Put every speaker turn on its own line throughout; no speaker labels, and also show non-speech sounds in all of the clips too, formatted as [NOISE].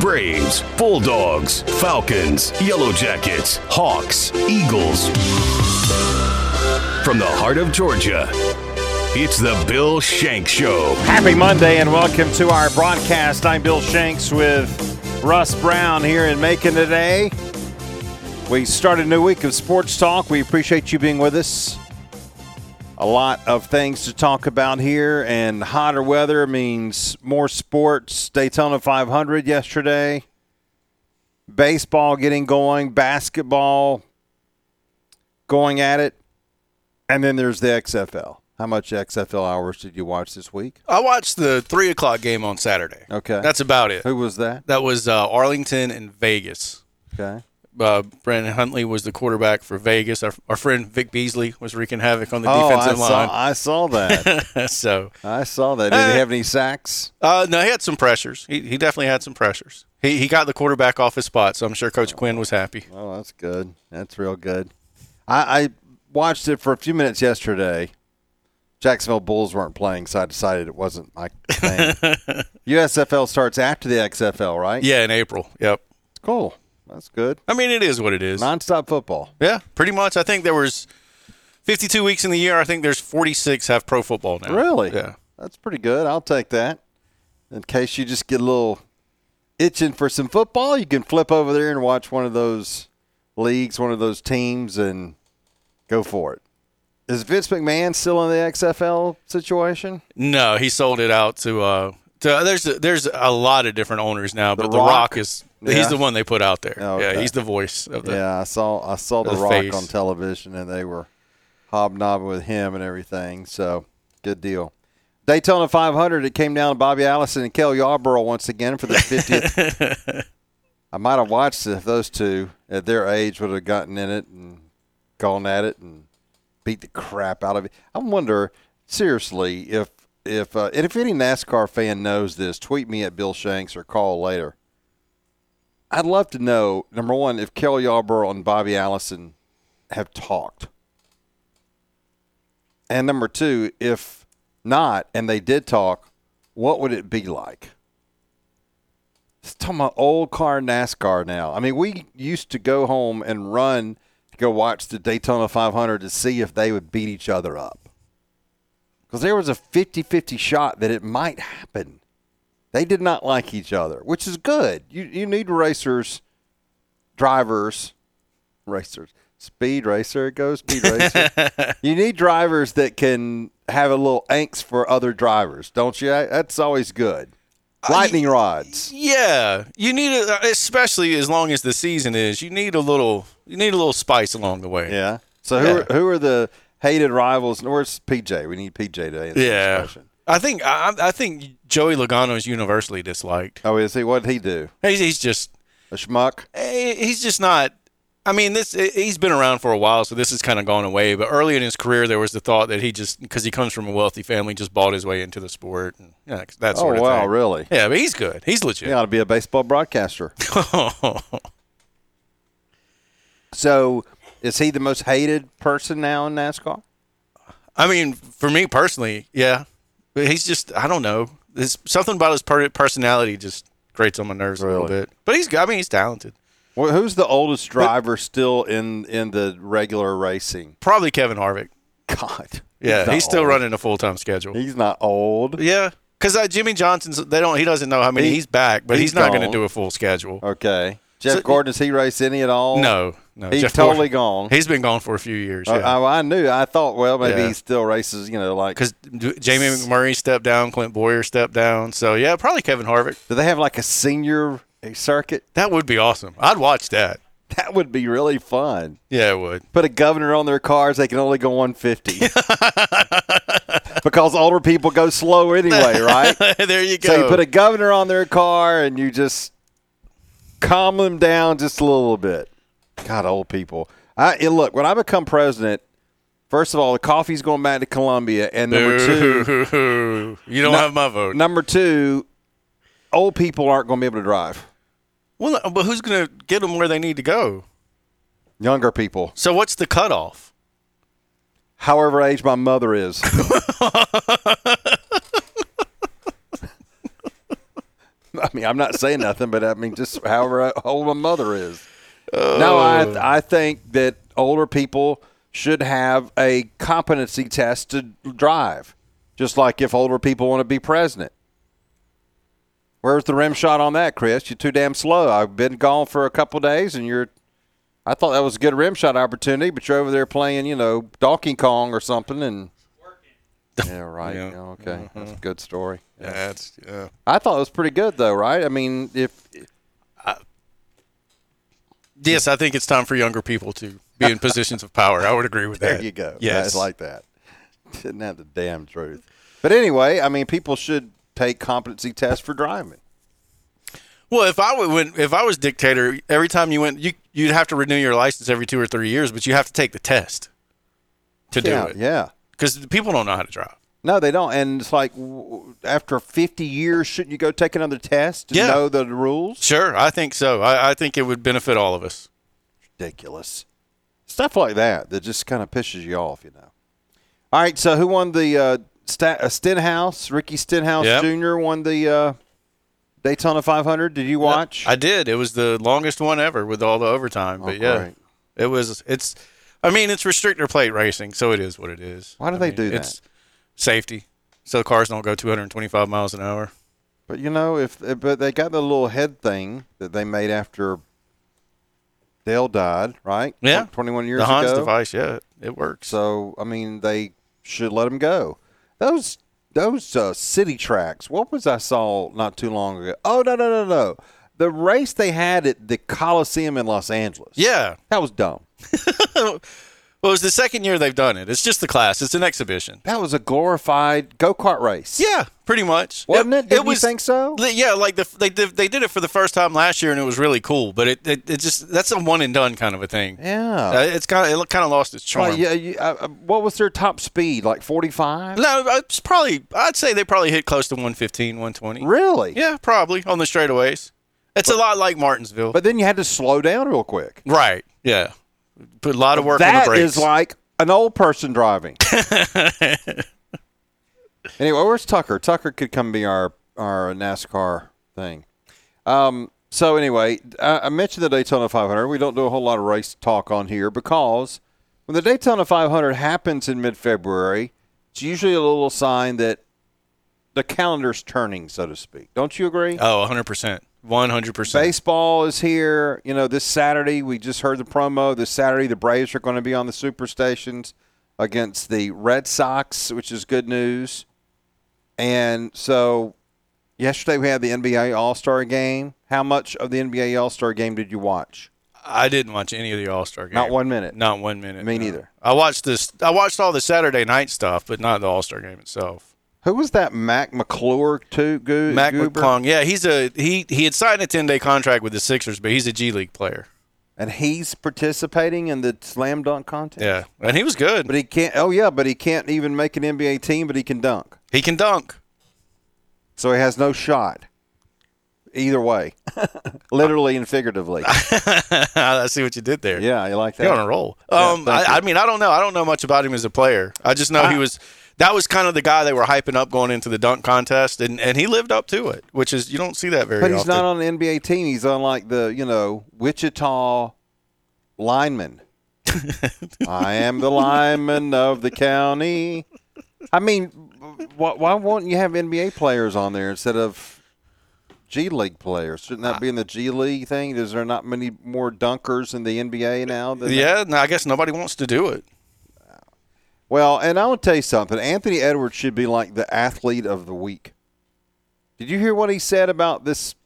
Braves, Bulldogs, Falcons, Yellow Jackets, Hawks, Eagles. From the heart of Georgia, it's the Bill Shanks Show.
Happy Monday and welcome to our broadcast. I'm Bill Shanks with Russ Brown here in Macon today. We start a new week of sports talk. We appreciate you being with us. A lot of things to talk about here, and hotter weather means more sports. Daytona 500 yesterday, baseball getting going, basketball going at it, and then there's the XFL. How much XFL hours did you watch this week?
I watched the three o'clock game on Saturday.
Okay.
That's about it.
Who was that?
That was uh, Arlington and Vegas.
Okay.
Uh, Brandon Hundley was the quarterback for Vegas. Our, our friend Vic Beasley was wreaking havoc on the
Oh, I
defensive
saw, I saw that. [LAUGHS]
so,
I saw that. Did he have any sacks?
uh, no, he had some pressures. He, he definitely had some pressures. He, he got the quarterback off his spot, so I'm sure Coach Quinn was happy.
Oh, that's good. That's real good. I, I watched it for a few minutes yesterday. Jacksonville Bulls weren't playing, so I decided it wasn't my thing. [LAUGHS] USFL starts after the XFL, right?
Yeah, in April. Yep.
Cool. That's good.
I mean, it is what it is.
Nonstop football.
Yeah, pretty much. I think there was 52 weeks in the year. I think there's 46 have pro football now.
Really?
Yeah.
That's pretty good. I'll take that. In case you just get a little itching for some football, you can flip over there and watch one of those leagues, one of those teams, and go for it. Is Vince McMahon still in the XFL situation?
No, he sold it out to. Uh, to uh, there's there's a lot of different owners now, but The
Rock?
Rock, is
Yeah.
he's the one they put out there.
Oh,
Yeah, he's the voice of the.
yeah, I saw I saw The
the
Rock
face.
on television, and they were hobnobbing with him and everything. So good deal. Daytona 500. It came down to Bobby Allison and Cale Yarborough once again for the 50th. [LAUGHS] I might have watched if those two at their age would have gotten in it and gone at it and beat the crap out of it. I wonder seriously if if uh, and if any NASCAR fan knows this, tweet me at Bill Shanks or call later. I'd love to know number one if Cale Yarborough and Bobby Allison have talked, and number two if not and they did talk, what would it be like? It's talking about old car NASCAR now. I mean, we used to go home and run to go watch the Daytona 500 to see if they would beat each other up. Because there was a 50 50 shot that it might happen. They did not like each other, which is good. You, you need racers, drivers, racers, speed racer, it goes, speed racer. [LAUGHS] you need drivers that can have a little angst for other drivers, don't you? That's always good. Lightning rods.
Yeah, you need a, uh, especially as long as the season is. You need a little. You need a little spice along the way.
Yeah. So who
Yeah.
are, who are the hated rivals? Where's PJ? We need PJ today.
Yeah.
discussion.
I think I, I think Joey Logano is universally disliked.
Oh, is he? What did he do?
He's, he's just
A schmuck?
eh, he's just not. I mean, this eh, he's been around for a while, so this has kind of gone away. But early in his career, there was the thought that he just because he comes from a wealthy family, just bought his way into the sport and yeah, that
Oh
sort of
wow,
thing.
really?
Yeah, but he's good. He's legit.
He ought to be a baseball broadcaster. [LAUGHS] So, is he the most hated person now in NASCAR?
I mean, for me personally, yeah. But he's just I don't know. There's something about his personality just grates on my nerves a little bit. But he's I mean, he's talented.
Well, who's the oldest driver still in in the regular racing?
Probably Kevin Harvick.
God.
Yeah,
not
he's still
old.
running a full time schedule.
He's not old.
Yeah, because uh, Jimmie Johnson's they don't he doesn't know how many
He-
he's back, but
he's
he's, not going to do a full schedule.
Okay. Jeff
So-
Gordon, does he race any at all?
No, no,
He's
Jeff
totally
Gordon-
gone.
He's been gone for a few years.
I,
Yeah.
I, I knew. I thought, well, maybe
Yeah.
he still races, you know, like.
because Jamie McMurray stepped down, Clint Bowyer stepped down. So yeah, probably Kevin Harvick.
Do they have like a senior circuit?
That would be awesome. I'd watch that.
That would be really fun.
Yeah, it would.
Put a governor on their cars, they can only go 150. [LAUGHS] because older people go slow anyway, right? [LAUGHS]
there you go.
So you put a governor on their car and you just calm them down just a little bit. God, old people. I look when I become president. First of all, the coffee's going back to Colombia, and number two, [LAUGHS]
you don't
No-
have my vote.
number two, old people aren't going to be able to drive.
Well, but who's going to get them where they need to go?
Younger people,
So what's the cutoff?
however age my mother is. [LAUGHS] I mean, I'm not saying nothing, but I mean, just however old my mother is. No, I oh. I think that older people should have a competency test to drive, just like if older people want to be president. Where's the rim shot on that, Chris? You're too damn slow. I've been gone for a couple days, and you're. I thought that was a good rim shot opportunity, but you're over there playing, you know, Donkey Kong or something, and. Yeah, [LAUGHS] right.
Yeah.
Yeah, okay, that's a mm-hmm. good story.
Yeah, that's yeah.
I thought it was pretty good, though, right? I mean, if
Yes, I think it's time for younger people to be in [LAUGHS] positions of power. I would agree with
There
that.
There you go.
Yes.
It's like that. [LAUGHS] Isn't that the damn truth? But anyway, I mean, people should take competency tests for driving.
Well, if I would, when, if I was dictator, every time you went, you you'd have to renew your license every two or three years, but you have to take the test to
yeah,
do it
yeah.
Because people don't know how to drive.
No, they don't. And it's like after 50 years, shouldn't you go take another test to
Yeah.
know the rules?
Sure, I think so. I, I think it would benefit all of us.
Ridiculous. Stuff like that that just kind of pisses you off, you know. All right, so who won the uh, uh, Stenhouse? Ricky Stenhouse
Yep.
Jr. won the uh, Daytona 500. Did you watch?
I did. It was the longest one ever with all the overtime.
Oh,
But yeah,
great.
it was. It's. I mean, it's restrictor plate racing, so it is what it is.
Why do
I
they
mean,
do that?
It's safety, so the cars don't go 225 miles an hour.
But you know, if but they got the little head thing that they made after Dale died, right?
Yeah.
twenty-one years
the Hans
ago.
device, yeah, it works.
So I mean, they should let him go. Those those uh, city tracks. What was I saw not too long ago? Oh no no no no! The race they had at the Coliseum in Los Angeles.
yeah.
that was dumb. [LAUGHS]
Well, it was the second year they've done it. It's just the class. It's an exhibition.
That was a glorified go kart race.
Yeah, pretty much.
Wasn't it? Didn't you think so?
Yeah, like the they did, they did it for the first time last year, and it was really cool. But it it, it just that's a one and done kind of a thing.
Yeah.
Uh, it's kind of it kind of lost its charm.
Yeah. You, uh, uh, what was their top speed? Like forty-five?
No, it's probably I'd say they probably hit close to 115, 120.
Really?
Yeah, probably on the straightaways. It's a lot like Martinsville.
But then you had to slow down real quick.
right. Yeah. Put a lot of work on the brakes.
is like an old person driving. [LAUGHS] anyway, where's Tucker? Tucker could come be our our NASCAR thing. Um, so anyway, I, I mentioned the Daytona 500. We don't do a whole lot of race talk on here because when the Daytona 500 happens in mid-February, it's usually a little sign that the calendar's turning, so to speak. Don't you agree?
oh, 100%. 100%.
Baseball is here. You know, this Saturday, we just heard the promo. This Saturday, the Braves are going to be on the super stations against the Red Sox, which is good news. And so, yesterday we had the NBA All Star game. How much of the NBA All Star game did you watch?
I didn't watch any of the All Star game.
Not one minute.
Not one minute.
Me
no.
neither.
I watched this. I watched all the Saturday night stuff, but not the All Star game itself.
Who was that? Mac McClure, too? Go-
Mac
Goober?
McClung. Yeah, he's a he. He had signed a ten day contract with the Sixers, but he's a G League player.
And he's participating in the slam dunk contest.
Yeah, and he was good.
But he can't. Oh yeah, but he can't even make an NBA team. But he can dunk.
he can dunk.
So he has no shot. Either way, [LAUGHS] literally and figuratively. [LAUGHS]
I see what you did there.
Yeah, you like that.
You're on a roll.
Yeah,
Um, I, I mean, I don't know. I don't know much about him as a player. I just know he was. That was kind of the guy they were hyping up going into the dunk contest, and, and he lived up to it, which is you don't see that very
But he's
often.
not on the NBA team. He's on like the you know Wichita lineman. [LAUGHS] I am the lineman of the county. I mean, why, why won't you have NBA players on there instead of G League players? Shouldn't that be in the G League thing? Is there not many more dunkers in the NBA now? Than
yeah, no, I guess nobody wants to do it.
Well, and I want to tell you something. Anthony Edwards should be like the athlete of the week. Did you hear what he said about this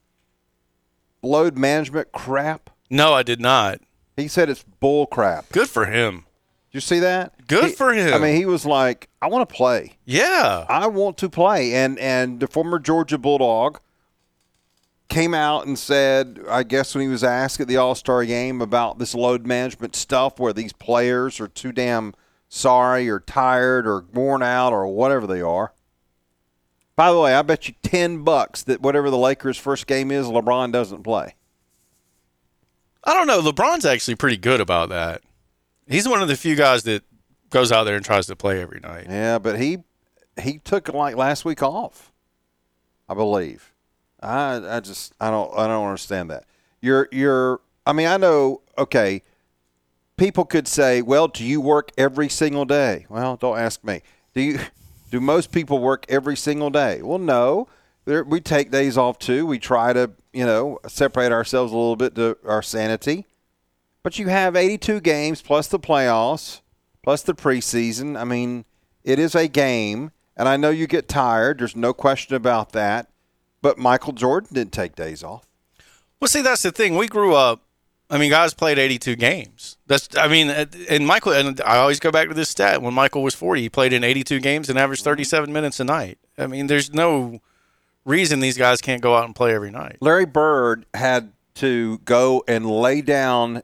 load management crap?
No, I did not.
He said it's bull crap.
Good for him.
Did you see that?
Good
He-
for him.
I mean, he was like, "I want to play.
Yeah.
I want to play." And and the former Georgia Bulldog came out and said, I guess when he was asked at the All Star game about this load management stuff, where these players are too damn sorry or tired or worn out or whatever they are. By the way, I bet you ten bucks that whatever the Lakers' first game is, LeBron doesn't play.
I don't know. LeBron's actually pretty good about that. He's one of the few guys that goes out there and tries to play every night.
Yeah, but he he took like last week off, I believe. I I just I don't I don't understand that. You're you're I mean I know okay. People could say, "Well, do you work every single day?" Well, don't ask me. Do you do most people work every single day? Well, no. There, we take days off too. We try to, you know, separate ourselves a little bit to our sanity. But you have 82 games plus the playoffs, plus the preseason. I mean, it is a game, and I know you get tired. There's no question about that. But Michael Jordan didn't take days off.
Well, see, that's the thing. We grew up. I mean, guys played 82 games. That's. I mean, uh, and Michael. And I always go back to this stat. When Michael was 40, he played in 82 games and averaged mm-hmm. 37 minutes a night. I mean, there's no reason these guys can't go out and play every night.
Larry Bird had to go and lay down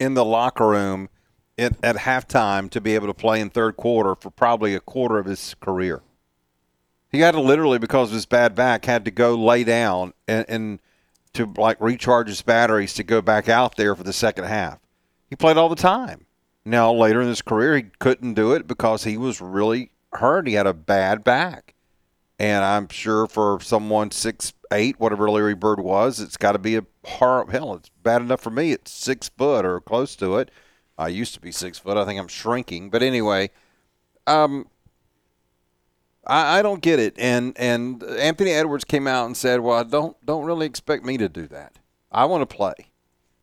in the locker room at, at halftime to be able to play in third quarter for probably a quarter of his career. He had to literally, because of his bad back, had to go lay down and, and to like recharge his batteries to go back out there for the second half. He played all the time. Now later in his career, he couldn't do it because he was really hurt. He had a bad back, and I'm sure for someone six eight, whatever Larry Bird was, it's got to be a hard hell. It's bad enough for me. It's six foot or close to it. I used to be six foot. I think I'm shrinking, but anyway, um, I, I don't get it. And and Anthony Edwards came out and said, "Well, don't don't really expect me to do that. I want to play."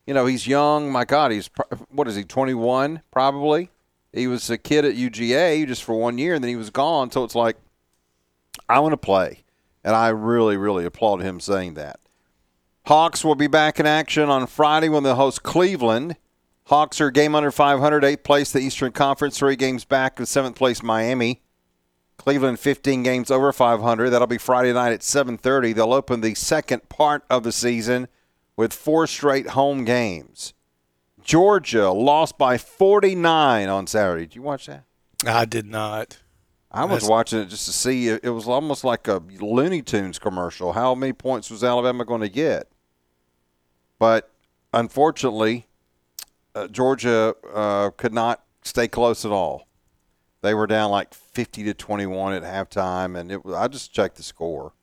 You know, he's young. My God, he's what is he? 21, probably. He was a kid at UGA just for one year, and then he was gone. So it's like, I want to play, and I really, really applaud him saying that. Hawks will be back in action on Friday when they host Cleveland. Hawks are game under 500, eighth place the Eastern Conference, three games back of seventh place Miami. Cleveland 15 games over 500. That'll be Friday night at 7:30. They'll open the second part of the season with four straight home games. Georgia lost by 49 on Saturday. Did you watch that?
I did not.
I was That's... watching it just to see. It was almost like a Looney Tunes commercial. How many points was Alabama going to get? But unfortunately, uh, Georgia uh, could not stay close at all. They were down like 50 to 21 at halftime, and it was, I just checked the score.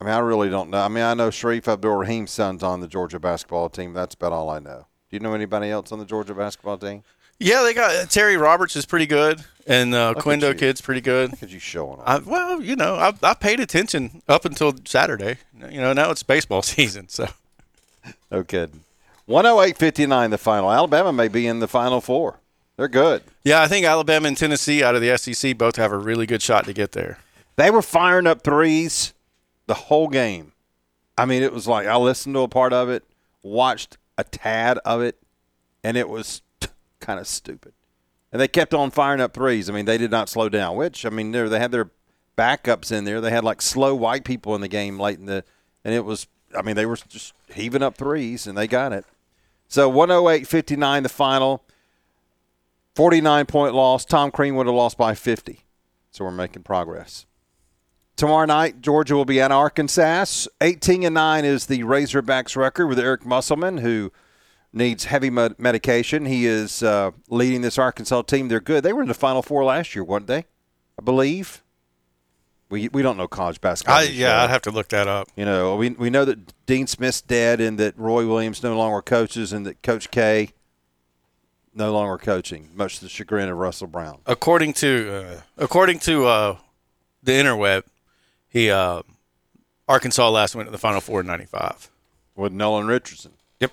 I mean, I really don't know. I mean, I know Shareef Abdur-Rahim's son's on the Georgia basketball team. That's about all I know. Do you know anybody else on the Georgia basketball team?
Yeah, they got uh, Terry Roberts is pretty good, and uh, Quindo Kid's pretty good.
Look at you showing
I, well, you know, I, I paid attention up until Saturday. You know, now it's baseball [LAUGHS] season, so.
No kidding. 108-59 the final. Alabama may be in the final four. They're good.
Yeah, I think Alabama and Tennessee out of the SEC both have a really good shot to get there.
They were firing up threes the whole game. I mean, it was like I listened to a part of it, watched a tad of it, and it was kind of stupid. And they kept on firing up threes. I mean, they did not slow down. Which I mean, they had their backups in there. They had like slow white people in the game late in the, and it was. I mean, they were just heaving up threes, and they got it. So 108-59 the final. 49 point loss. Tom Crean would have lost by 50. So we're making progress. Tomorrow night, Georgia will be at Arkansas. 18 and 9 is the Razorbacks record with Eric Musselman, who needs heavy med- medication. He is uh, leading this Arkansas team. They're good. They were in the Final Four last year, weren't they? I believe. We, we don't know college basketball. I,
yeah, I'd have to look that up.
You know, we, we know that Dean Smith's dead and that Roy Williams no longer coaches and that Coach K no longer coaching, much to the chagrin of Russell Brown.
According to uh, according to uh, the interweb, he uh, Arkansas last went to the Final Four in '95
with Nolan Richardson.
Yep.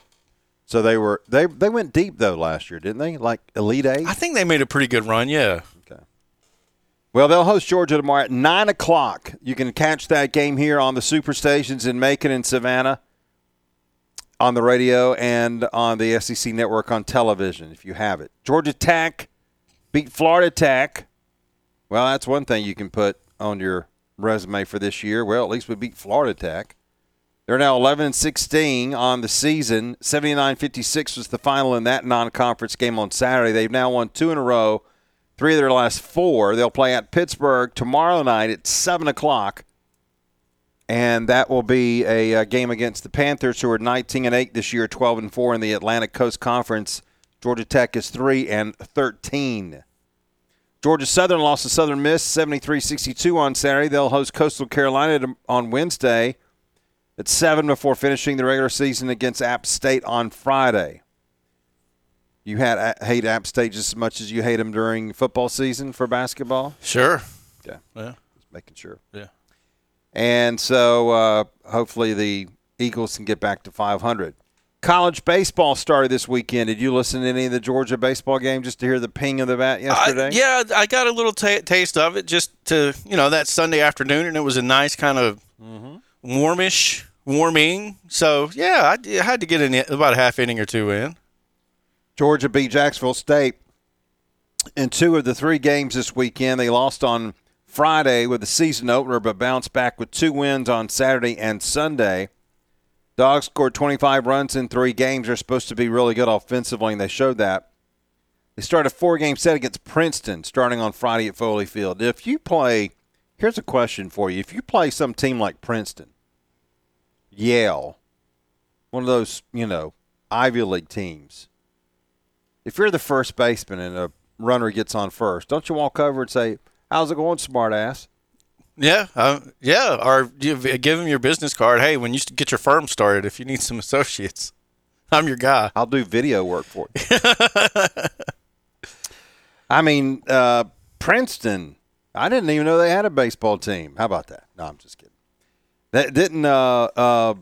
So they were they they went deep though last year, didn't they? Like Elite Eight.
I think they made a pretty good run. Yeah.
Okay. Well, they'll host Georgia tomorrow at nine o'clock. You can catch that game here on the super stations in Macon and Savannah on the radio and on the SEC network on television if you have it. Georgia Tech beat Florida Tech. Well, that's one thing you can put on your resume for this year. Well, at least we beat Florida Tech. They're now 11 and 16 on the season. 79-56 was the final in that non-conference game on Saturday. They've now won two in a row, three of their last four. They'll play at Pittsburgh tomorrow night at seven o'clock and that will be a, a, game against the Panthers, who are 19 and 8 this year, 12 and 4 in the Atlantic Coast Conference. Georgia Tech is 3 and 13. Georgia Southern lost to Southern Miss 73-62 on Saturday. They'll host Coastal Carolina on Wednesday at 7 before finishing the regular season against App State on Friday. You had uh, hate App State just as much as you hate them during football season for basketball?
Sure.
Yeah.
Yeah.
Just making sure.
Yeah.
And so uh, hopefully the Eagles can get back to 500. College baseball started this weekend. Did you listen to any of the Georgia baseball game just to hear the ping of the bat yesterday?
I, yeah, I got a little t- taste of it just to, you know, that Sunday afternoon, and it was a nice kind of
Mm-hmm.
warmish, warming. So, yeah, I, I had to get in about a half inning or two in.
Georgia beat Jacksonville State in two of the three games this weekend. They lost on Friday with the season opener, but bounced back with two wins on Saturday and Sunday. Dogs scored 25 runs in three games. They're supposed to be really good offensively, and they showed that. They started a four game set against Princeton starting on Friday at Foley Field. If you play, here's a question for you. If you play some team like Princeton, Yale, one of those, you know, Ivy League teams, if you're the first baseman and a runner gets on first, don't you walk over and say, How's it going, smart ass?
Yeah, uh, yeah. Or you give him your business card. Hey, when you get your firm started, if you need some [LAUGHS] associates, I'm your guy.
I'll do video work for you. [LAUGHS] I mean, uh, Princeton. I didn't even know they had a baseball team. How about that? No, I'm just kidding. That didn't uh, uh,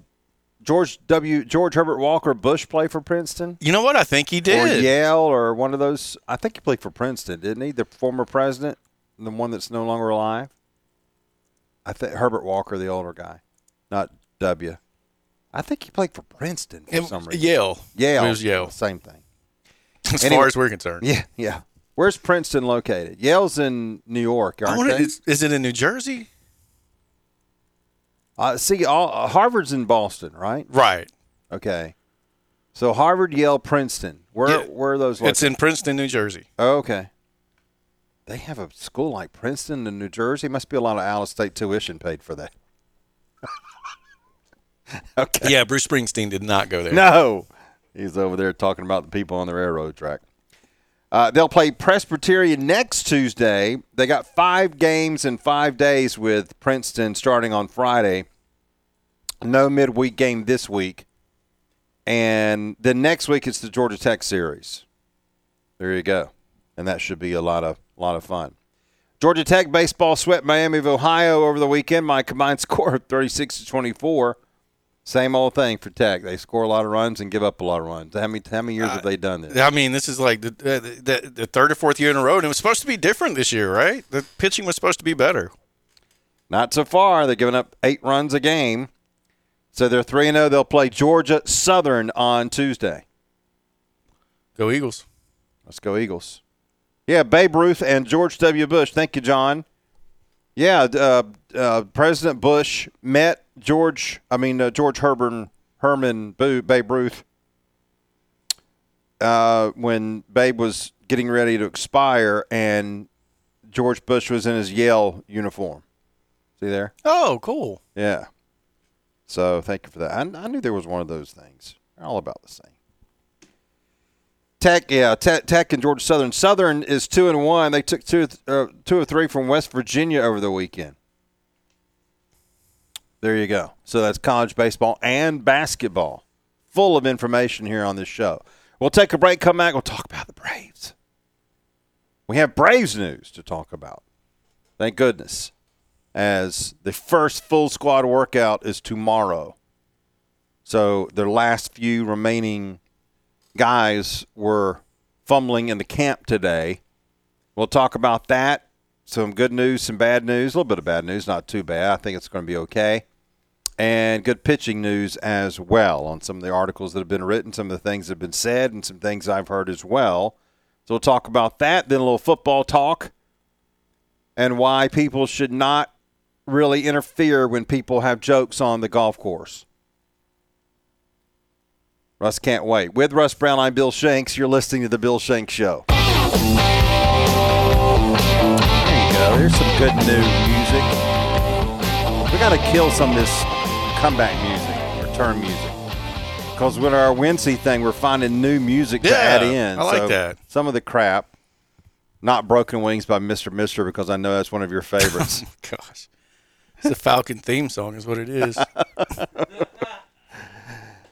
George W. George Herbert Walker Bush play for Princeton
You know what? I think he did.
or
did.
Yale or one of those? I think he played for Princeton, didn't he? The former president, the one that's no longer alive. I think Herbert Walker, the older guy, not W. I think he played for Princeton for
It-
some reason.
Yale.
Yale,
It was Yale.
same thing. [LAUGHS]
As
Anyway.
far as we're concerned.
Yeah, yeah. Where's Princeton located? Yale's in New York, aren't
wonder,
they?
is, is it in New Jersey?
Uh, see, all, uh, Harvard's in Boston, right?
Right.
Okay. So Harvard, Yale, Princeton. Where
Yeah.
where are those? Located?
It's in Princeton, New Jersey.
Oh, okay. They have a school like Princeton in New Jersey. Must be a lot of out of state tuition paid for that. [LAUGHS] okay.
Yeah, Bruce Springsteen did not go there.
No, he's over there talking about the people on the railroad track. Uh, they'll play Presbyterian next Tuesday. They got five games in five days with Princeton starting on Friday. No midweek game this week. And then next week it's the Georgia Tech series. There you go. And that should be a lot of lot of fun. Georgia Tech baseball swept Miami of Ohio over the weekend My combined [LAUGHS] score of 36 to 24. Same old thing for Tech. They score a lot of runs and give up a lot of runs. How many how many years have uh, they done this?
I mean, this is like the, the, the, the third or fourth year in a row, and it was supposed to be different this year, right? The pitching was supposed to be better.
Not so far. They're giving up eight runs a game. So they're 3 0. They'll play Georgia Southern on Tuesday.
Go Eagles.
Let's go, Eagles. Yeah, Babe Ruth and George W. Bush. Thank you, John. Yeah, uh, uh, President Bush met George, I mean, uh, George Herman, Herman Boo, Babe Ruth uh, when Babe was getting ready to expire and George Bush was in his Yale uniform. See there?
Oh, cool.
Yeah. So thank you for that. I, I knew there was one of those things. They're all about the same. Tech, yeah, Tech, Tech and Georgia Southern. Southern is two and one. They took two, uh, two or three from West Virginia over the weekend. There you go. So that's college baseball and basketball. Full of information here on this show. We'll take a break. Come back. We'll talk about the Braves. We have Braves news to talk about. Thank goodness as the first full squad workout is tomorrow. So their last few remaining guys were fumbling in the camp today. We'll talk about that. Some good news, some bad news, a little bit of bad news, not too bad. I think it's going to be okay. And good pitching news as well on some of the articles that have been written, some of the things that have been said, and some things I've heard as well. So we'll talk about that. Then a little football talk and why people should not really interfere when people have jokes on the golf course. Russ can't wait. With Russ Brown, I'm Bill Shanks. You're listening to The Bill Shanks Show. There you go. There's some good new music. We got to kill some of this comeback music, or return music. Because with our Wincy thing, we're finding new music to
Yeah,
add in.
I like
So
that.
Some of the crap not Broken Wings by Mr. Mister because I know that's one of your favorites. [LAUGHS]
Gosh, it's a Falcon theme song, is what it is. [LAUGHS]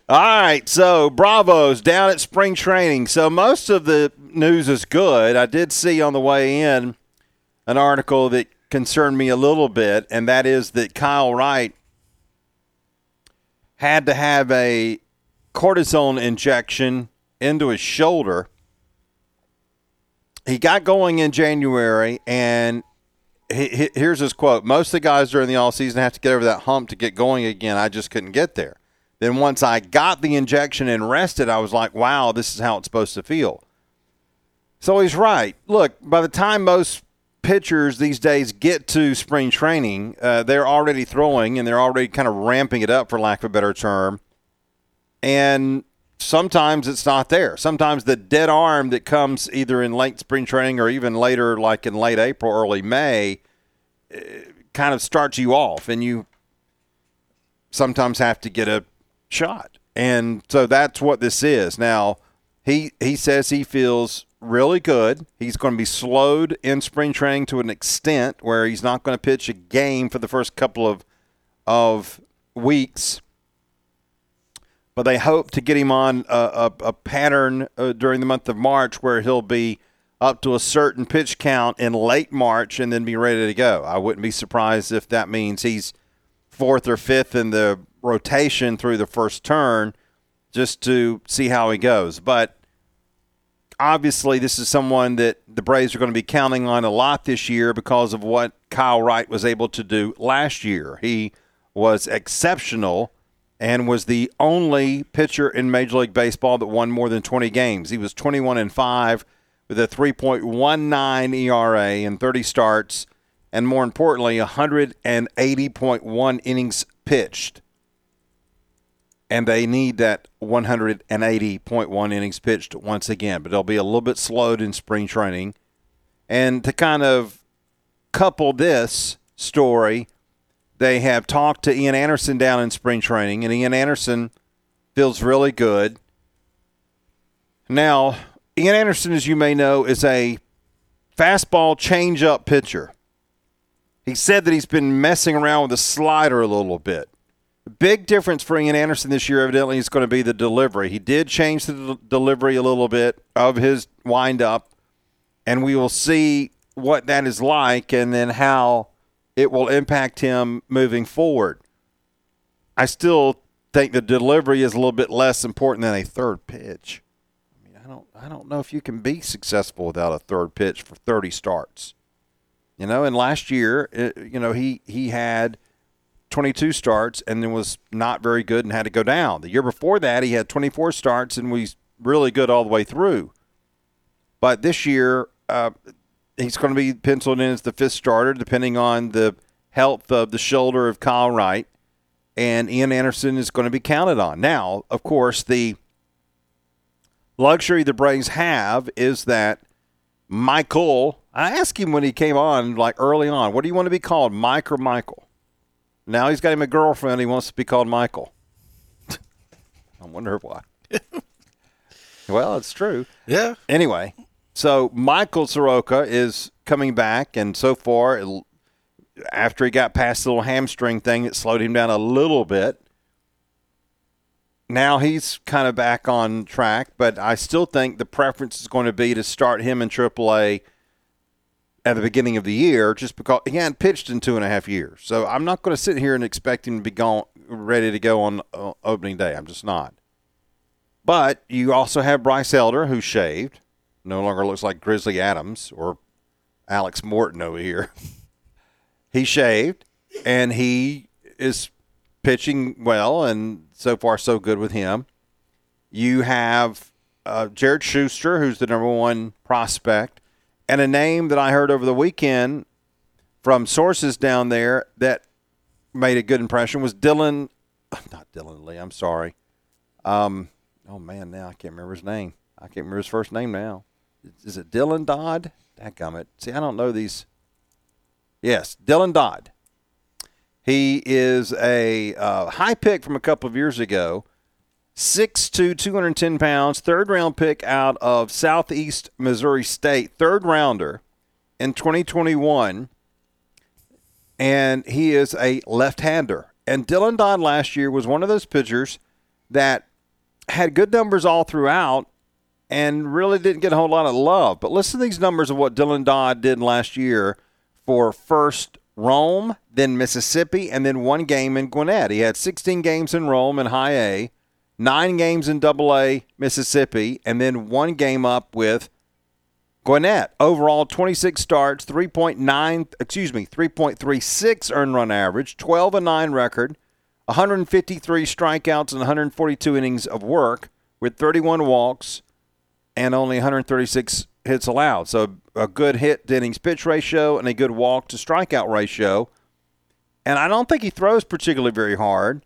All right, so Bravos down at spring training. So most of the news is good. I did see on the way in an article that concerned me a little bit, and that is that Kyle Wright had to have a cortisone injection into his shoulder. He got going in January, and he, he, here's his quote Most of the guys during the offseason have to get over that hump to get going again. I just couldn't get there. Then once I got the injection and rested, I was like, wow, this is how it's supposed to feel. So he's right. Look, by the time most pitchers these days get to spring training, uh, they're already throwing and they're already kind of ramping it up, for lack of a better term. And sometimes it's not there. Sometimes the dead arm that comes either in late spring training or even later, like in late April, early May, uh, kind of starts you off, and you sometimes have to get a shot. And so that's what this is. Now, he he says he feels really good. He's going to be slowed in spring training to an extent where he's not going to pitch a game for the first couple of of weeks. But they hope to get him on a, a, a pattern uh, during the month of March where he'll be up to a certain pitch count in late March and then be ready to go. I wouldn't be surprised if that means he's fourth or fifth in the rotation through the first turn just to see how he goes. But obviously, this is someone that the Braves are going to be counting on a lot this year because of what Kyle Wright was able to do last year. He was exceptional and was the only pitcher in Major League Baseball that won more than 20 games. He was 21 and 5 with a 3.19 ERA in 30 starts and more importantly 180.1 innings pitched and they need that 180.1 innings pitched once again. But they'll be a little bit slowed in spring training. And to kind of couple this story, they have talked to Ian Anderson down in spring training, and Ian Anderson feels really good. Now, Ian Anderson, as you may know, is a fastball changeup pitcher. He said that he's been messing around with the slider a little bit. Big difference for Ian Anderson this year, evidently, is going to be the delivery. He did change the delivery a little bit of his windup, and we will see what that is like and then how it will impact him moving forward. I still think the delivery is a little bit less important than a third pitch. I mean, I don't, I don't know if you can be successful without a third pitch for 30 starts. You know, and last year, it, you know, he he had 22 starts and then was not very good and had to go down. The year before that, he had 24 starts and was really good all the way through. But this year, uh, he's going to be penciled in as the fifth starter, depending on the health of the shoulder of Kyle Wright. And Ian Anderson is going to be counted on. Now, of course, the luxury the Braves have is that Michael, I asked him when he came on, like early on, what do you want to be called, Mike or Michael? Now he's got him a girlfriend. He wants to be called Michael. [LAUGHS] I wonder why. [LAUGHS] well, it's true.
Yeah.
Anyway, so Michael Soroka is coming back, and so far, after he got past the little hamstring thing, it slowed him down a little bit. Now he's kind of back on track, but I still think the preference is going to be to start him in AAA – at the beginning of the year just because he hadn't pitched in two and a half years. So I'm not going to sit here and expect him to be gone, ready to go on uh, opening day. I'm just not. But you also have Bryce Elder, who shaved, no longer looks like Grizzly Adams or Alex Morton over here. [LAUGHS] he shaved, and he is pitching well, and so far so good with him. You have uh, Jared Shuster, who's the number one prospect and a name that I heard over the weekend from sources down there that made a good impression was Dylan, [LAUGHS] not Dylan Lee. I'm sorry. Um, oh man, now I can't remember his name. I can't remember his first name now. Is it Dylan Dodd? Dadgummit. See, I don't know these. Yes, Dylan Dodd. He is a uh, high pick from a couple of years ago. 6'2", 210 pounds, third round pick out of Southeast Missouri State, third rounder in 2021. And he is a left hander. And Dylan Dodd last year was one of those pitchers that had good numbers all throughout and really didn't get a whole lot of love. But listen to these numbers of what Dylan Dodd did last year for first Rome, then Mississippi, and then one game in Gwinnett. He had 16 games in Rome in High A, nine games in Double A Mississippi, and then one game up with Gwinnett. Overall, 26 starts, 3.9, excuse me, 3.36 earned run average, 12 and 9 record, 153 strikeouts and 142 innings of work with 31 walks and only 136 hits allowed. So a good hit to innings pitch ratio and a good walk to strikeout ratio. And I don't think he throws particularly very hard.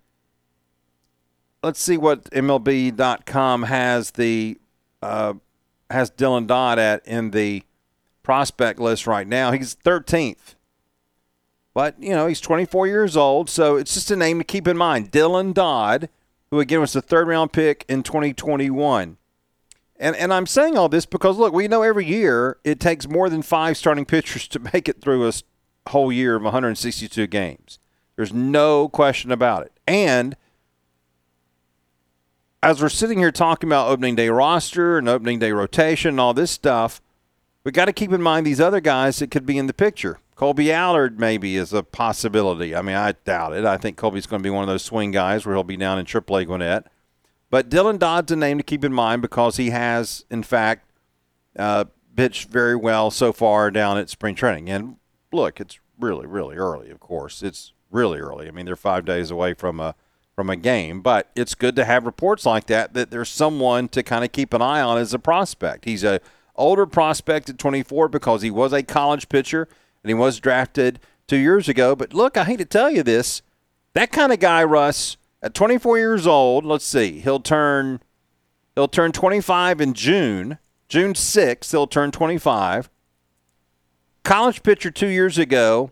Let's see what MLB.com has the uh, has Dylan Dodd at in the prospect list right now. He's 13th. But, you know, he's 24 years old, so it's just a name to keep in mind. Dylan Dodd, who again was the third round pick in 2021. And and I'm saying all this because look, we know every year it takes more than 5 starting pitchers to [LAUGHS] make it through a whole year of 162 games. There's no question about it. And as we're sitting here talking about opening day roster and opening day rotation and all this stuff, we got to keep in mind these other guys that could be in the picture. Kolby Allard maybe is a possibility. I mean, I doubt it. I think Kolby's going to be one of those swing guys where he'll be down in AAA Gwinnett. But Dylan Dodd's a name to keep in mind because he has, in fact, uh, pitched very well so far down at spring training. And look, it's really, really early. Of course, it's really early. I mean, they're five days away from a from a game. But it's good to have reports like that that there's someone to kind of keep an eye on as a prospect. He's a older prospect at 24 because he was a college pitcher and he was drafted two years ago. But look, I hate to tell you this, that kind of guy, Russ, at 24 years old. Let's see, he'll turn he'll turn 25 in June. June 6th, he'll turn 25. College pitcher two years ago.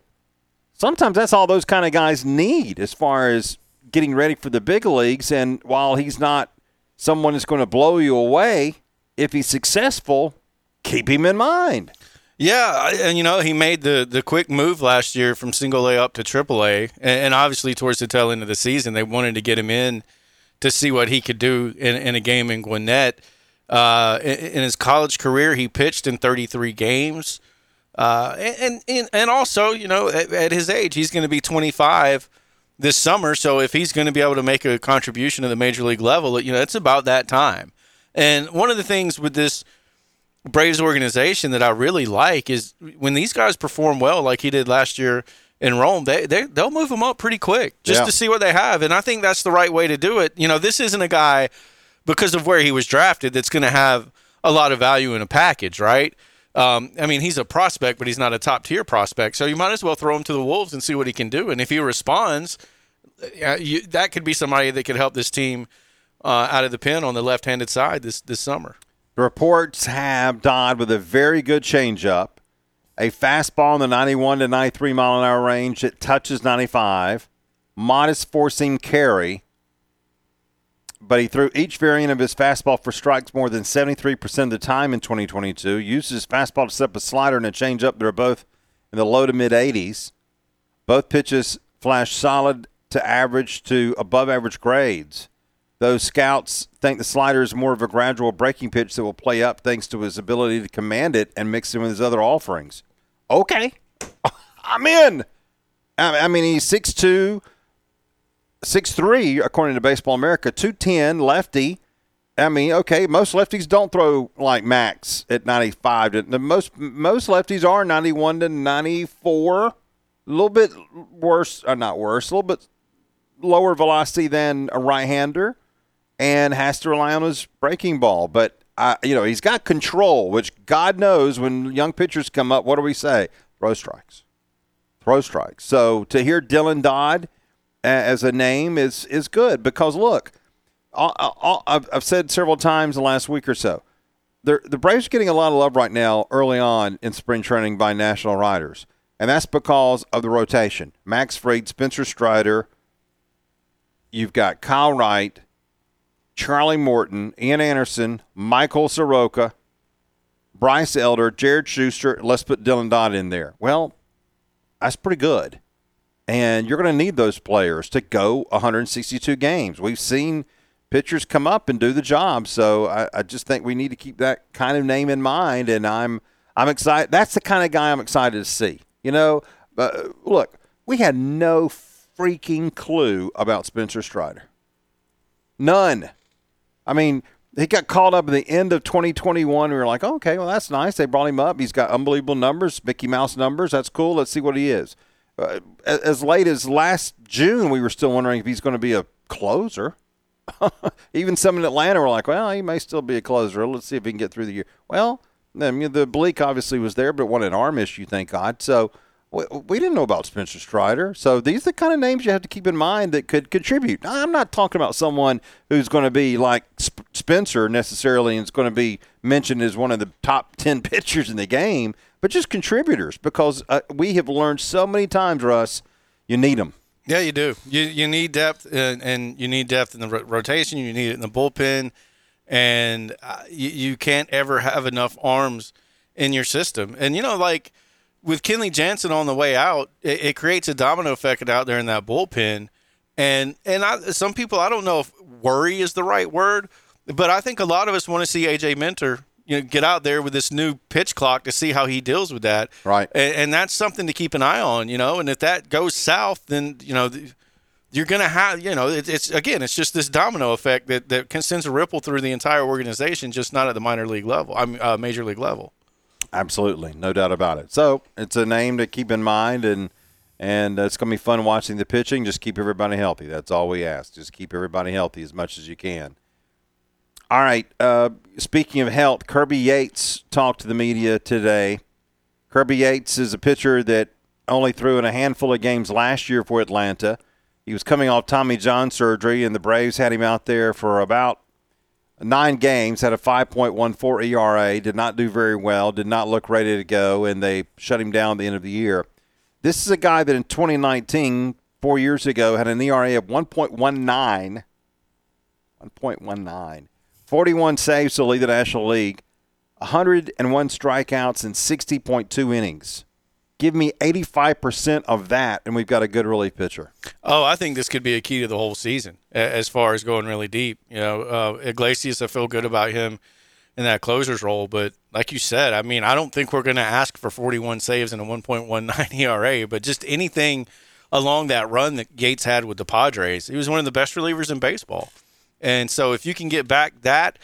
Sometimes that's all those kind of guys need as far as getting ready for the big leagues. And while he's not someone that's going to blow you away, if he's successful, keep him in mind.
Yeah, and you know he made the the quick move last year from single A up to triple A, and, and obviously towards the tail end of the season they wanted to get him in to see what he could do in, in a game in Gwinnett. Uh, in, in, his college career, he pitched in 33 games, uh, and, and and also you know at, at his age he's going to be 25 this summer. So if he's going to be able to make a contribution to the major league level, you know, it's about that time. And one of the things with this Braves organization that I really like is when these guys perform well, like he did last year in Rome, they, they they'll move them up pretty quick just
Yeah.
to see what they have. And I think that's the right way to do it. You know, this isn't a guy because of where he was drafted that's going to have a lot of value in a package, right? Um, I mean, he's a prospect, but he's not a top tier prospect. So you might as well throw him to the wolves and see what he can do. And if he responds, you, that could be somebody that could help this team uh, out of the pen on the left handed side this this summer.
The reports have Dodd with a very good changeup, a fastball in the 91 to 93 mile an hour range that touches 95, modest seam carry, but he threw each variant of his fastball for strikes more than 73% of the time in 2022. Used his fastball to set up a slider and a changeup that are both in the low to mid 80s. Both pitches flash solid to average to above average grades. Those scouts think the slider is more of a gradual breaking pitch that will play up thanks to his ability to command it and mix it with his other offerings. Okay, [LAUGHS] I'm in. I mean, he's 6'2", 6'3", according to Baseball America, 210, lefty. I mean, okay, most lefties don't throw like max at 95. The most most lefties are 91 to 94. A little bit worse, or not worse, a little bit lower velocity than a right-hander, and has to rely on his breaking ball. But uh, you know, he's got control, which God knows when young pitchers come up, what do we say? Throw strikes, throw strikes. So to hear Dylan Dodd as a name is is good because look, I've said several times in the last week or so. The the Braves are getting a lot of love right now early on in spring training by national writers, and that's because of the rotation. Max Fried, Spencer Strider. You've got Kyle Wright, Charlie Morton, Ian Anderson, Michael Soroka, Bryce Elder, Jared Shuster. Let's put Dylan Dodd in there. Well, that's pretty good. And you're going to need those players to go 162 games. We've seen pitchers come up and do the job. So I, I, just think we need to keep that kind of name in mind. And I'm I'm excited. That's the kind of guy I'm excited to see. You know, uh, look, we had no freaking clue about Spencer Strider. None. I mean, he got called up at the end of 2021. We were like, oh, okay, well, that's nice. They brought him up. He's got unbelievable numbers, Mickey Mouse numbers. That's cool. Let's see what he is. Uh, as late as last June, we were still wondering if he's going to be a closer. [LAUGHS] Even some in Atlanta were like, well, he may still be a closer. Let's see if he can get through the year. Well, I mean, the oblique obviously was there, but wasn't an arm issue, thank God. So we, didn't know about Spencer Strider. So these are the kind of names you have to keep in mind that could contribute. I'm not talking about someone who's going to be like Sp- Spencer necessarily and is going to be mentioned as one of the top [LAUGHS] 10 pitchers in the game, but just contributors because uh, we have learned so many times, Russ, you need them.
Yeah, you do. You you need depth, and, and you need depth in the rotation. You need it in the bullpen, and uh, you, you can't ever have enough arms in your system. And you know, like with Kenley Jansen on the way out, it, it, creates a domino effect out there in that bullpen. And and I, some people, I don't know if worry is the right word, but I think a lot of us want to see AJ Minter you know, get out there with this new pitch clock to see how he deals with that.
Right.
And, and that's something to keep an eye on, you know. And if that goes south, then you know you're going to have, you know, it, it's again, it's just this domino effect that that can sends a ripple through the entire organization, just not at the minor league level, I'm uh, major league level.
Absolutely, no doubt about it. So it's a name to keep in mind, and and it's going to be fun watching the pitching. Just keep everybody healthy. That's all we ask. Just keep everybody healthy as much as you can. All right. Uh, speaking of health, Kirby Yates talked to the media today. Kirby Yates is a pitcher that only threw in a handful of games last year for Atlanta. He was coming off Tommy John surgery, and the Braves had him out there for about nine games, had a 5.14 ERA, did not do very well, did not look ready to go, and they shut him down at the end of the year. This is a guy that in 2019, four years ago, had an ERA of 1.19. 1.19. 41 saves to lead the National League, 101 strikeouts in 60.2 innings. Give me 85% of that, and we've got a good relief pitcher.
Oh, I think this could be a key to the whole season as far as going really deep. You know, uh, Iglesias, I feel good about him in that closer's role. But like you said, I mean, I don't think we're going to ask for 41 saves and a 1.19 [LAUGHS] ERA, but just anything along that run that Yates had with the Padres. He was one of the best relievers in baseball. And so if you can get back that,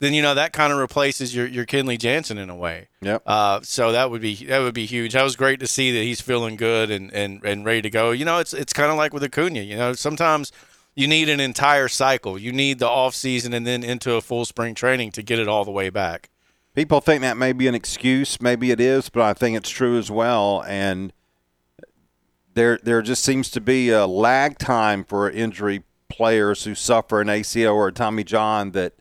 then you know that kind of replaces your your Kenley Jansen in a way.
Yep.
Uh, so that would be that would be huge. That was great to see that he's feeling good and and, and ready to go. You know, it's it's kind of like with Acuna. You know, sometimes you need an entire cycle. You need the off season and then into a full spring training to get it all the way back.
People think that may be an excuse. Maybe it is, but I think it's true as well. And there there just seems to be a lag time for injury players who suffer an ACL or a Tommy John that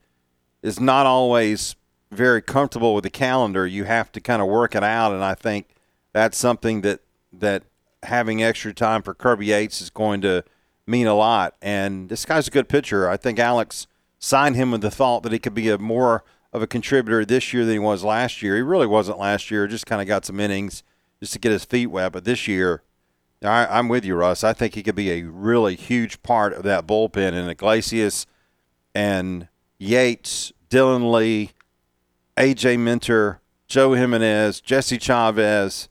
is not always very comfortable with the calendar. You have to kind of work it out, and I think that's something that that having extra time for Kirby Yates is going to mean a lot. And this guy's a good pitcher. I think Alex signed him with the thought that he could be a more of a contributor this year than he was last year. He really wasn't last year; just kind of got some innings just to get his feet wet. But this year, I, am with you, Russ. I think he could be a really huge part of that bullpen. And Iglesias and Yates, Dylan Lee, AJ Minter, Joe Jimenez, Jesse Chavez,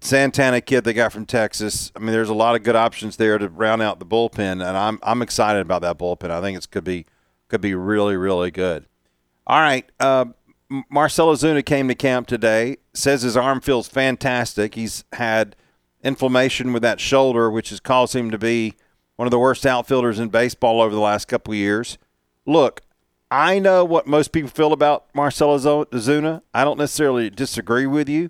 Santana kid they got from Texas. I mean, there's a lot of good options there to round out the bullpen, and I'm I'm excited about that bullpen. I think it could be could be really really good. All right, uh, Marcell Ozuna came to camp today. Says his arm feels fantastic. He's had inflammation with that shoulder, which has caused him to be one of the worst outfielders in baseball over the last couple years. Look, I know what most people feel about Marcell Ozuna. I don't necessarily disagree with you.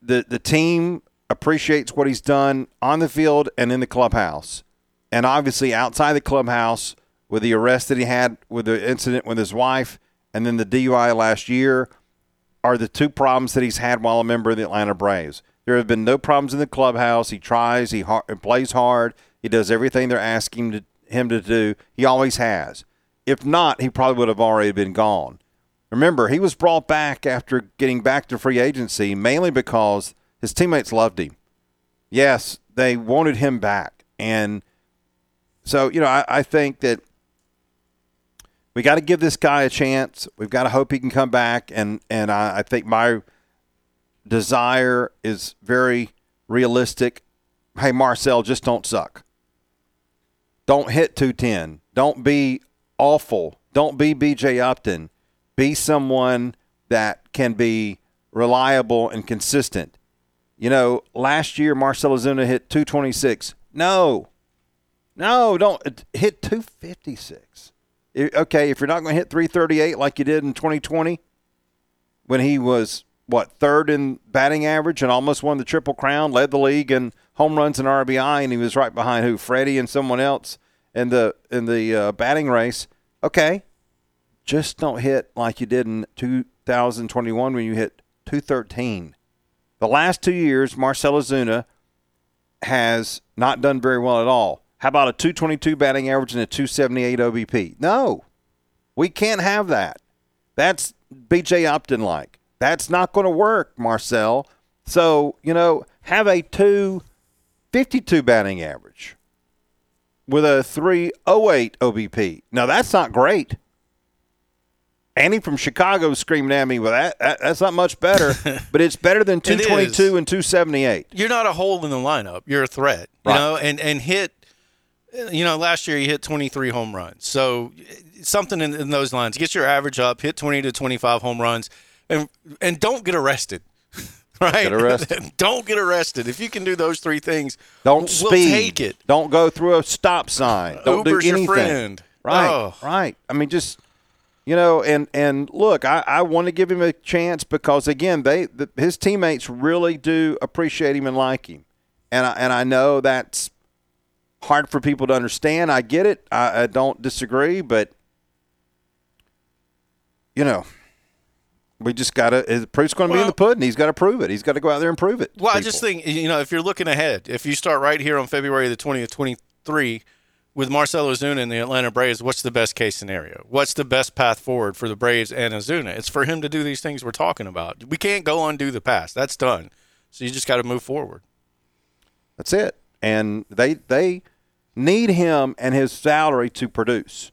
The the team appreciates what he's done on the field and in the clubhouse. And obviously outside the clubhouse with the arrest that he had with the incident with his wife and then the DUI last year are the two problems that he's had while a member of the Atlanta Braves. There have been no problems in the clubhouse. He tries. He plays hard. He does everything they're asking to, him to do. He always has. If not, he probably would have already been gone. Remember, he was brought back after getting back to free agency mainly because his teammates loved him. Yes, they wanted him back. And so, you know, I, I think that we got to give this guy a chance. We've got to hope he can come back. And, and I, I think my desire is very realistic. Hey, Marcell, just don't suck. Don't hit 210. Don't be awful. Don't be BJ Upton be someone that can be reliable and consistent. You know, last year Marcell Ozuna hit 226. No, no, don't uh, hit 256. Okay, if you're not going to hit 338 like you did in 2020, when he was what third in batting average and almost won the triple crown, led the league in home runs and RBI, and he was right behind who Freddie and someone else in the in the uh, batting race. Okay, just don't hit like you did in 2021 when you hit 213. The last two years, Marcell Ozuna has not done very well at all. How about a 222 batting average and a 278 OBP? No, we can't have that. That's BJ Upton like. That's not going to work, Marcell. So, you know, have a 252 batting average with a 308 OBP. Now, that's not great. Andy from Chicago screaming at me, well, that, that that's not much better, [LAUGHS] but it's better than 222 and 278.
You're not a hole in the lineup. You're a threat, you
Right.
know, and, and hit, you know, last year you hit 23 home runs. So something in, in those lines. Get your average up, hit 20 to 25 home runs, and, and don't get arrested. [LAUGHS] Right?
Get arrested. [LAUGHS]
don't get arrested. If you can do those three things,
Don't
we'll
speed.
take it.
Don't go through a stop sign. Don't
Uber's
do
your friend.
Right.
Oh.
Right. I mean, just you know, and and look, I, I want to give him a chance because again, they the, his teammates really do appreciate him and like him, and I, and I know that's hard for people to understand. I get it. I, I don't disagree, but you know. We just got to. Proof's going to be in the pudding. He's got to prove it. He's got to go out there and prove it.
Well, I just think you know if you're looking ahead, if you start right here on February the twentieth, twenty three, with Marcelo Ozuna and the Atlanta Braves, what's the best case scenario? What's the best path forward for the Braves and Ozuna? It's for him to do these things we're talking about. We can't go undo the past. That's done. So you just got to move forward.
That's it. And they they need him and his salary to produce.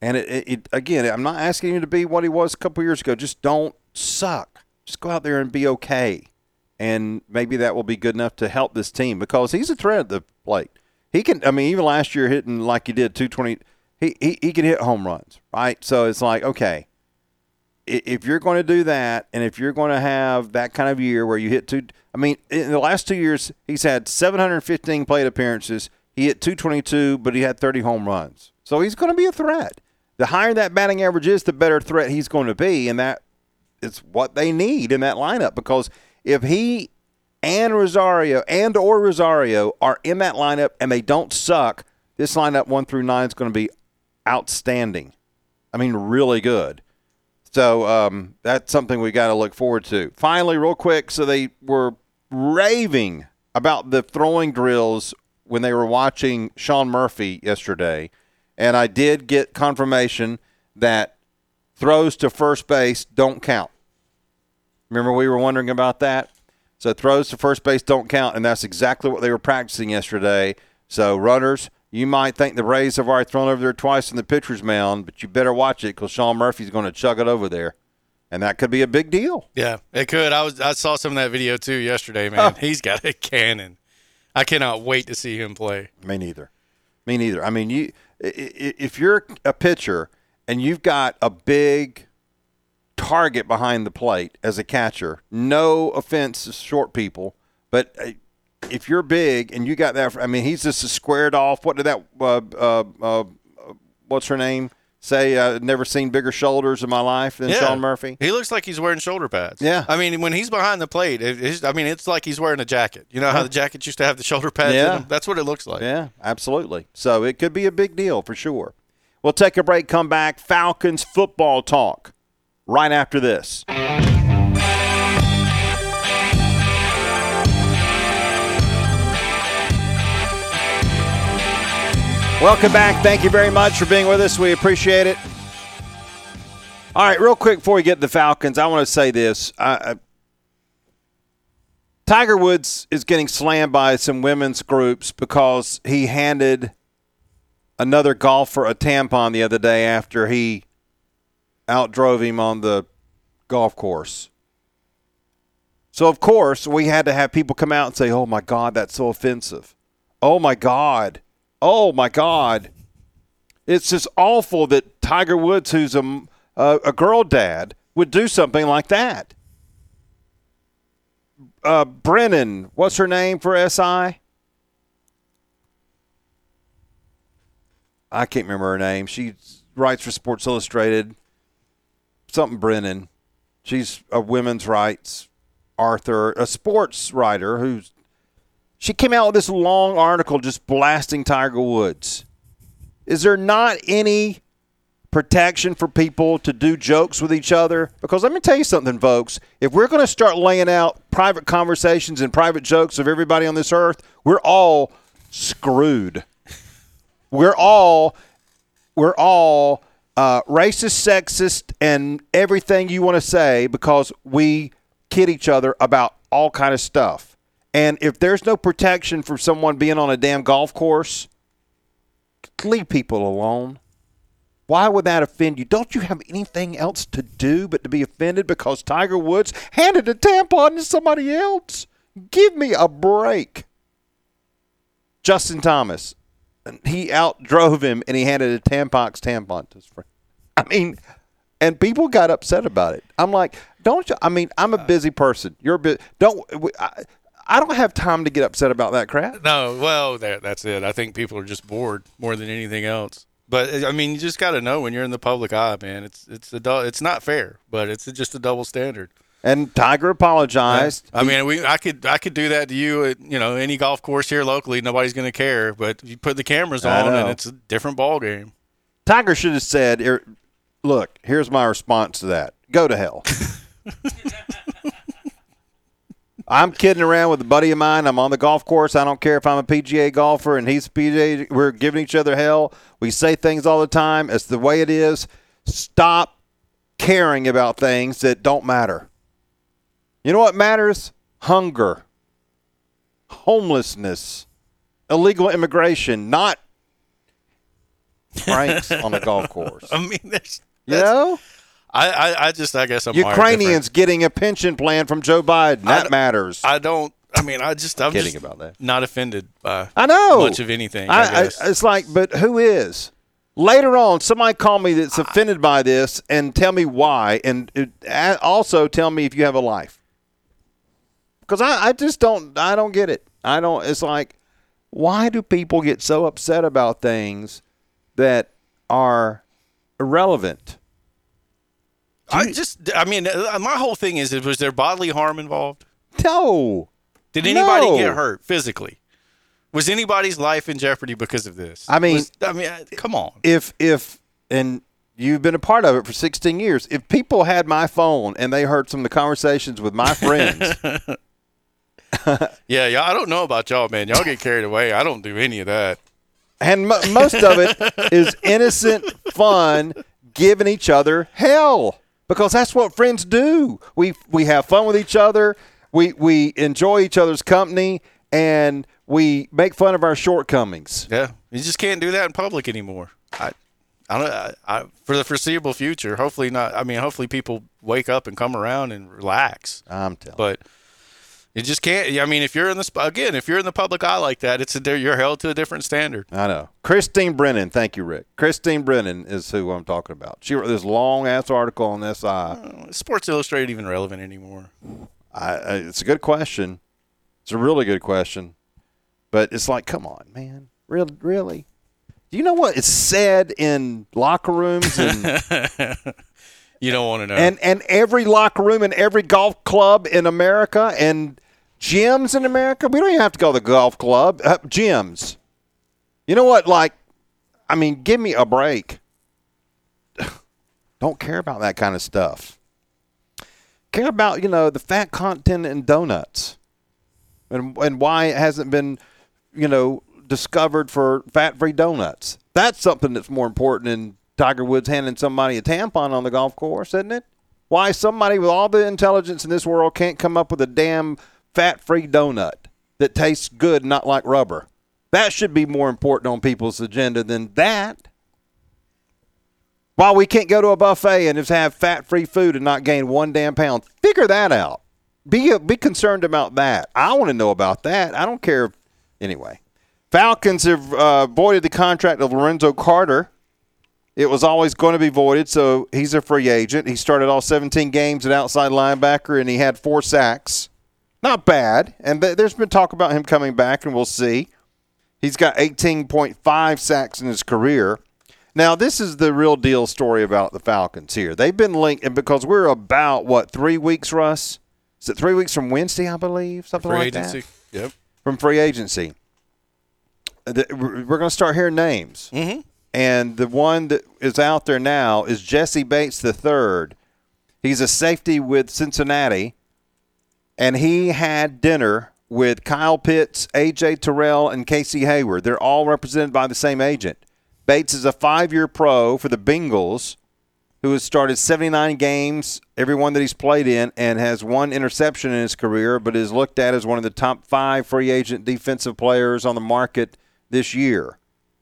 And it, it, it again, I'm not asking him to be what he was a couple years ago. Just don't suck. Just go out there and be okay. And maybe that will be good enough to help this team because he's a threat at the plate. He can. I mean, even last year hitting like he did 220. He he he can hit home runs, right? So it's like okay, if you're going to do that, and if you're going to have that kind of year where you hit two, I mean, in the last two years, he's had 715 plate appearances. He hit 222, but he had 30 home runs. So he's going to be a threat. The higher that batting average is, the better threat he's going to be, and that is what they need in that lineup. Because if he and Rosario and or Rosario are in that lineup and they don't suck, this lineup one through nine is going to be outstanding. I mean, really good. So um, that's something we got to look forward to. Finally, real quick, so they were raving about the throwing drills when they were watching Sean Murphy yesterday, and I did get confirmation that throws to first base don't count. Remember, we were wondering about that. So throws to first base don't count, and that's exactly what they were practicing yesterday. So runners, you might think the Rays have already thrown over there twice in the pitcher's mound, but you better watch it because Sean Murphy's going to chug it over there, and that could be a big deal.
Yeah, it could. I was I saw some of that video too yesterday. Man, oh. he's got a cannon. I cannot wait to see him play.
Me neither. Me neither. I mean, you if you're a pitcher and you've got a big target behind the plate as a catcher, no offense to short people, but uh, if you're big and you got that, I mean, he's just squared off. What did that? Uh, uh, uh, what's her name? Say, I've never seen bigger shoulders in my life than
Yeah.
Sean Murphy.
He looks like he's wearing shoulder pads.
Yeah.
I mean, when he's behind the plate, it, I mean, it's like he's wearing a jacket. You know how the jackets used to have the shoulder pads
Yeah.
in them? That's what it looks like.
Yeah, absolutely. So it could be a big deal for sure. We'll take a break, come back. Falcons football talk right after this. Welcome back. Thank you very much for being with us. We appreciate it. All right, real quick before we get to the Falcons, I want to say this. I, I, Tiger Woods is getting slammed by some women's groups because he handed another golfer a tampon the other day after he outdrove him on the golf course. So, of course, we had to have people come out and say, oh my God, that's so offensive. Oh my God. Oh my God. It's just awful that Tiger Woods, who's a, a, a girl dad, would do something like that. Uh, Brennan, what's her name for SI? I can't remember her name. She writes for Sports Illustrated. Something Brennan. She's a women's rights author, a sports writer who's she came out with this long article just blasting Tiger Woods. Is there not any protection for people to do jokes with each other? Because let me tell you something, folks. If we're going to start laying out private conversations and private jokes of everybody on this earth, we're all screwed. We're all we're all uh, racist, sexist, and everything you want to say because we kid each other about all kind of stuff. And if there's no protection for someone being on a damn golf course, leave people alone. Why would that offend you? Don't you have anything else to do but to be offended because Tiger Woods handed a tampon to somebody else? Give me a break. Justin Thomas, he outdrove him and he handed a Tampax tampon to his friend. I mean, and people got upset about it. I'm like, don't you? I mean, I'm a uh, busy person. You're a bit. Don't. I, I don't have time to get upset about that crap.
No, well, that, that's it. I think people are just bored more than anything else. But I mean, you just got to know when you're in the public eye, man. It's it's a it's not fair, but it's just a double standard.
And Tiger apologized.
I mean, we I could I could do that to you at you know any golf course here locally. Nobody's going to care. But you put the cameras on, and it's a different ball game.
Tiger should have said, er, "Look, here's my response to that. Go to hell." [LAUGHS] I'm kidding around with a buddy of mine. I'm on the golf course. I don't care if I'm a PGA golfer and he's a PGA. We're giving each other hell. We say things all the time. It's the way it is. Stop caring about things that don't matter. You know what matters? Hunger, homelessness, illegal immigration, not pranks [LAUGHS] on a golf course.
I mean, there's,
you know?
I, I, I just I guess I'm
Ukrainians getting a pension plan from Joe Biden. That matters.
I don't. I mean, I just I'm
kidding
just
about that.
Not offended by
I know
much of anything. I, I,
it's like, but who is? Later on, somebody call me that's offended by this and tell me why, and also tell me if you have a life. Because I, I just don't I don't get it. I don't. It's like, why do people get so upset about things that are irrelevant?
I just, I mean, uh, my whole thing is, was there bodily harm involved?
No.
Did anybody no. get hurt physically? Was anybody's life in jeopardy because of this?
I mean,
was, I mean, uh, come on.
If if and you've been a part of it for 16 years. If people had my phone and they heard some of the conversations with my friends. [LAUGHS] [LAUGHS]
yeah, yeah, I don't know about y'all, man. Y'all get carried away. I don't do any of that.
And m- most of it is innocent [LAUGHS] fun, giving each other hell because that's what friends do. We we have fun with each other. We we enjoy each other's company and we make fun of our shortcomings.
Yeah, you just can't do that in public anymore. I, I don't. I, I, for the foreseeable future, hopefully not. I mean, hopefully people wake up and come around and relax.
I'm telling.
But you just can't. I mean, if you're in the again, if you're in the public eye like that, it's a, you're held to a different standard.
I know. Christine Brennan, thank you, Rick. Christine Brennan is who I'm talking about. She wrote this long ass article on this. Uh,
Sports Illustrated even relevant anymore?
I, I, it's a good question. It's a really good question, but it's like, come on, man, really, really. Do you know what is said in locker rooms and? [LAUGHS]
you don't want to know.
And and every locker room and every golf club in America and gyms in America. We don't even have to go to the golf club. Uh, gyms. You know what? Like, I mean, give me a break. [SIGHS] don't care about that kind of stuff. Care about you know the fat content in donuts, and and why it hasn't been, you know, discovered for fat-free donuts. That's something that's more important than Tiger Woods handing somebody a tampon on the golf course, isn't it? Why somebody with all the intelligence in this world can't come up with a damn fat-free donut that tastes good, not like rubber. That should be more important on people's agenda than that. Why we can't go to a buffet and just have fat-free food and not gain one damn pound. Figure that out. Be be concerned about that. I want to know about that. I don't care. Anyway, Falcons have uh, voided the contract of Lorenzo Carter. It was always going to be voided, so he's a free agent. He started all 17 games at outside linebacker, and he had four sacks. Not bad. And th- there's been talk about him coming back, and we'll see. He's got 18.5 sacks in his career. Now, this is the real deal story about the Falcons here. They've been linked, and because we're about, what, three weeks, Russ? Is it three weeks from Wednesday, I believe? Something like that.
Free
like
agency.
that?
Yep.
From free agency. The- We're going to start hearing names.
Mm-hmm.
And the one that is out there now is Jessie Bates III. He's a safety with Cincinnati, and he had dinner with Kyle Pitts, AJ Terrell, and Casey Hayward. They're all represented by the same agent. Bates is a five-year pro for the Bengals, who has started 79 games, every one that he's played in, and has one interception in his career, but is looked at as one of the top five free agent defensive players on the market this year.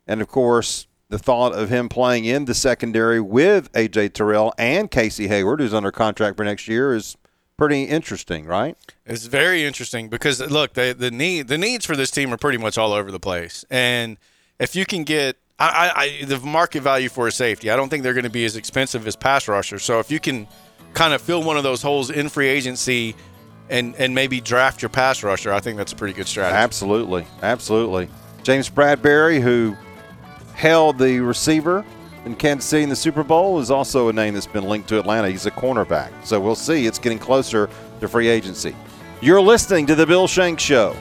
And of course, the thought of him playing in the secondary with AJ Terrell and Casey Hayward, who's under contract for next year, is pretty interesting, right?
It's very interesting because look, the the need the needs for this team are pretty much all over the place, and if you can get I, I, I the market value for a safety, I don't think they're going to be as expensive as pass rushers. So if you can kind of fill one of those holes in free agency and and maybe draft your pass rusher, I think that's a pretty good strategy.
Absolutely, absolutely. James Bradberry, who held the receiver in Kansas City in the Super Bowl, is also a name that's been linked to Atlanta. He's a cornerback, so we'll see. It's getting closer to free agency. You're listening to the Bill Shanks Show.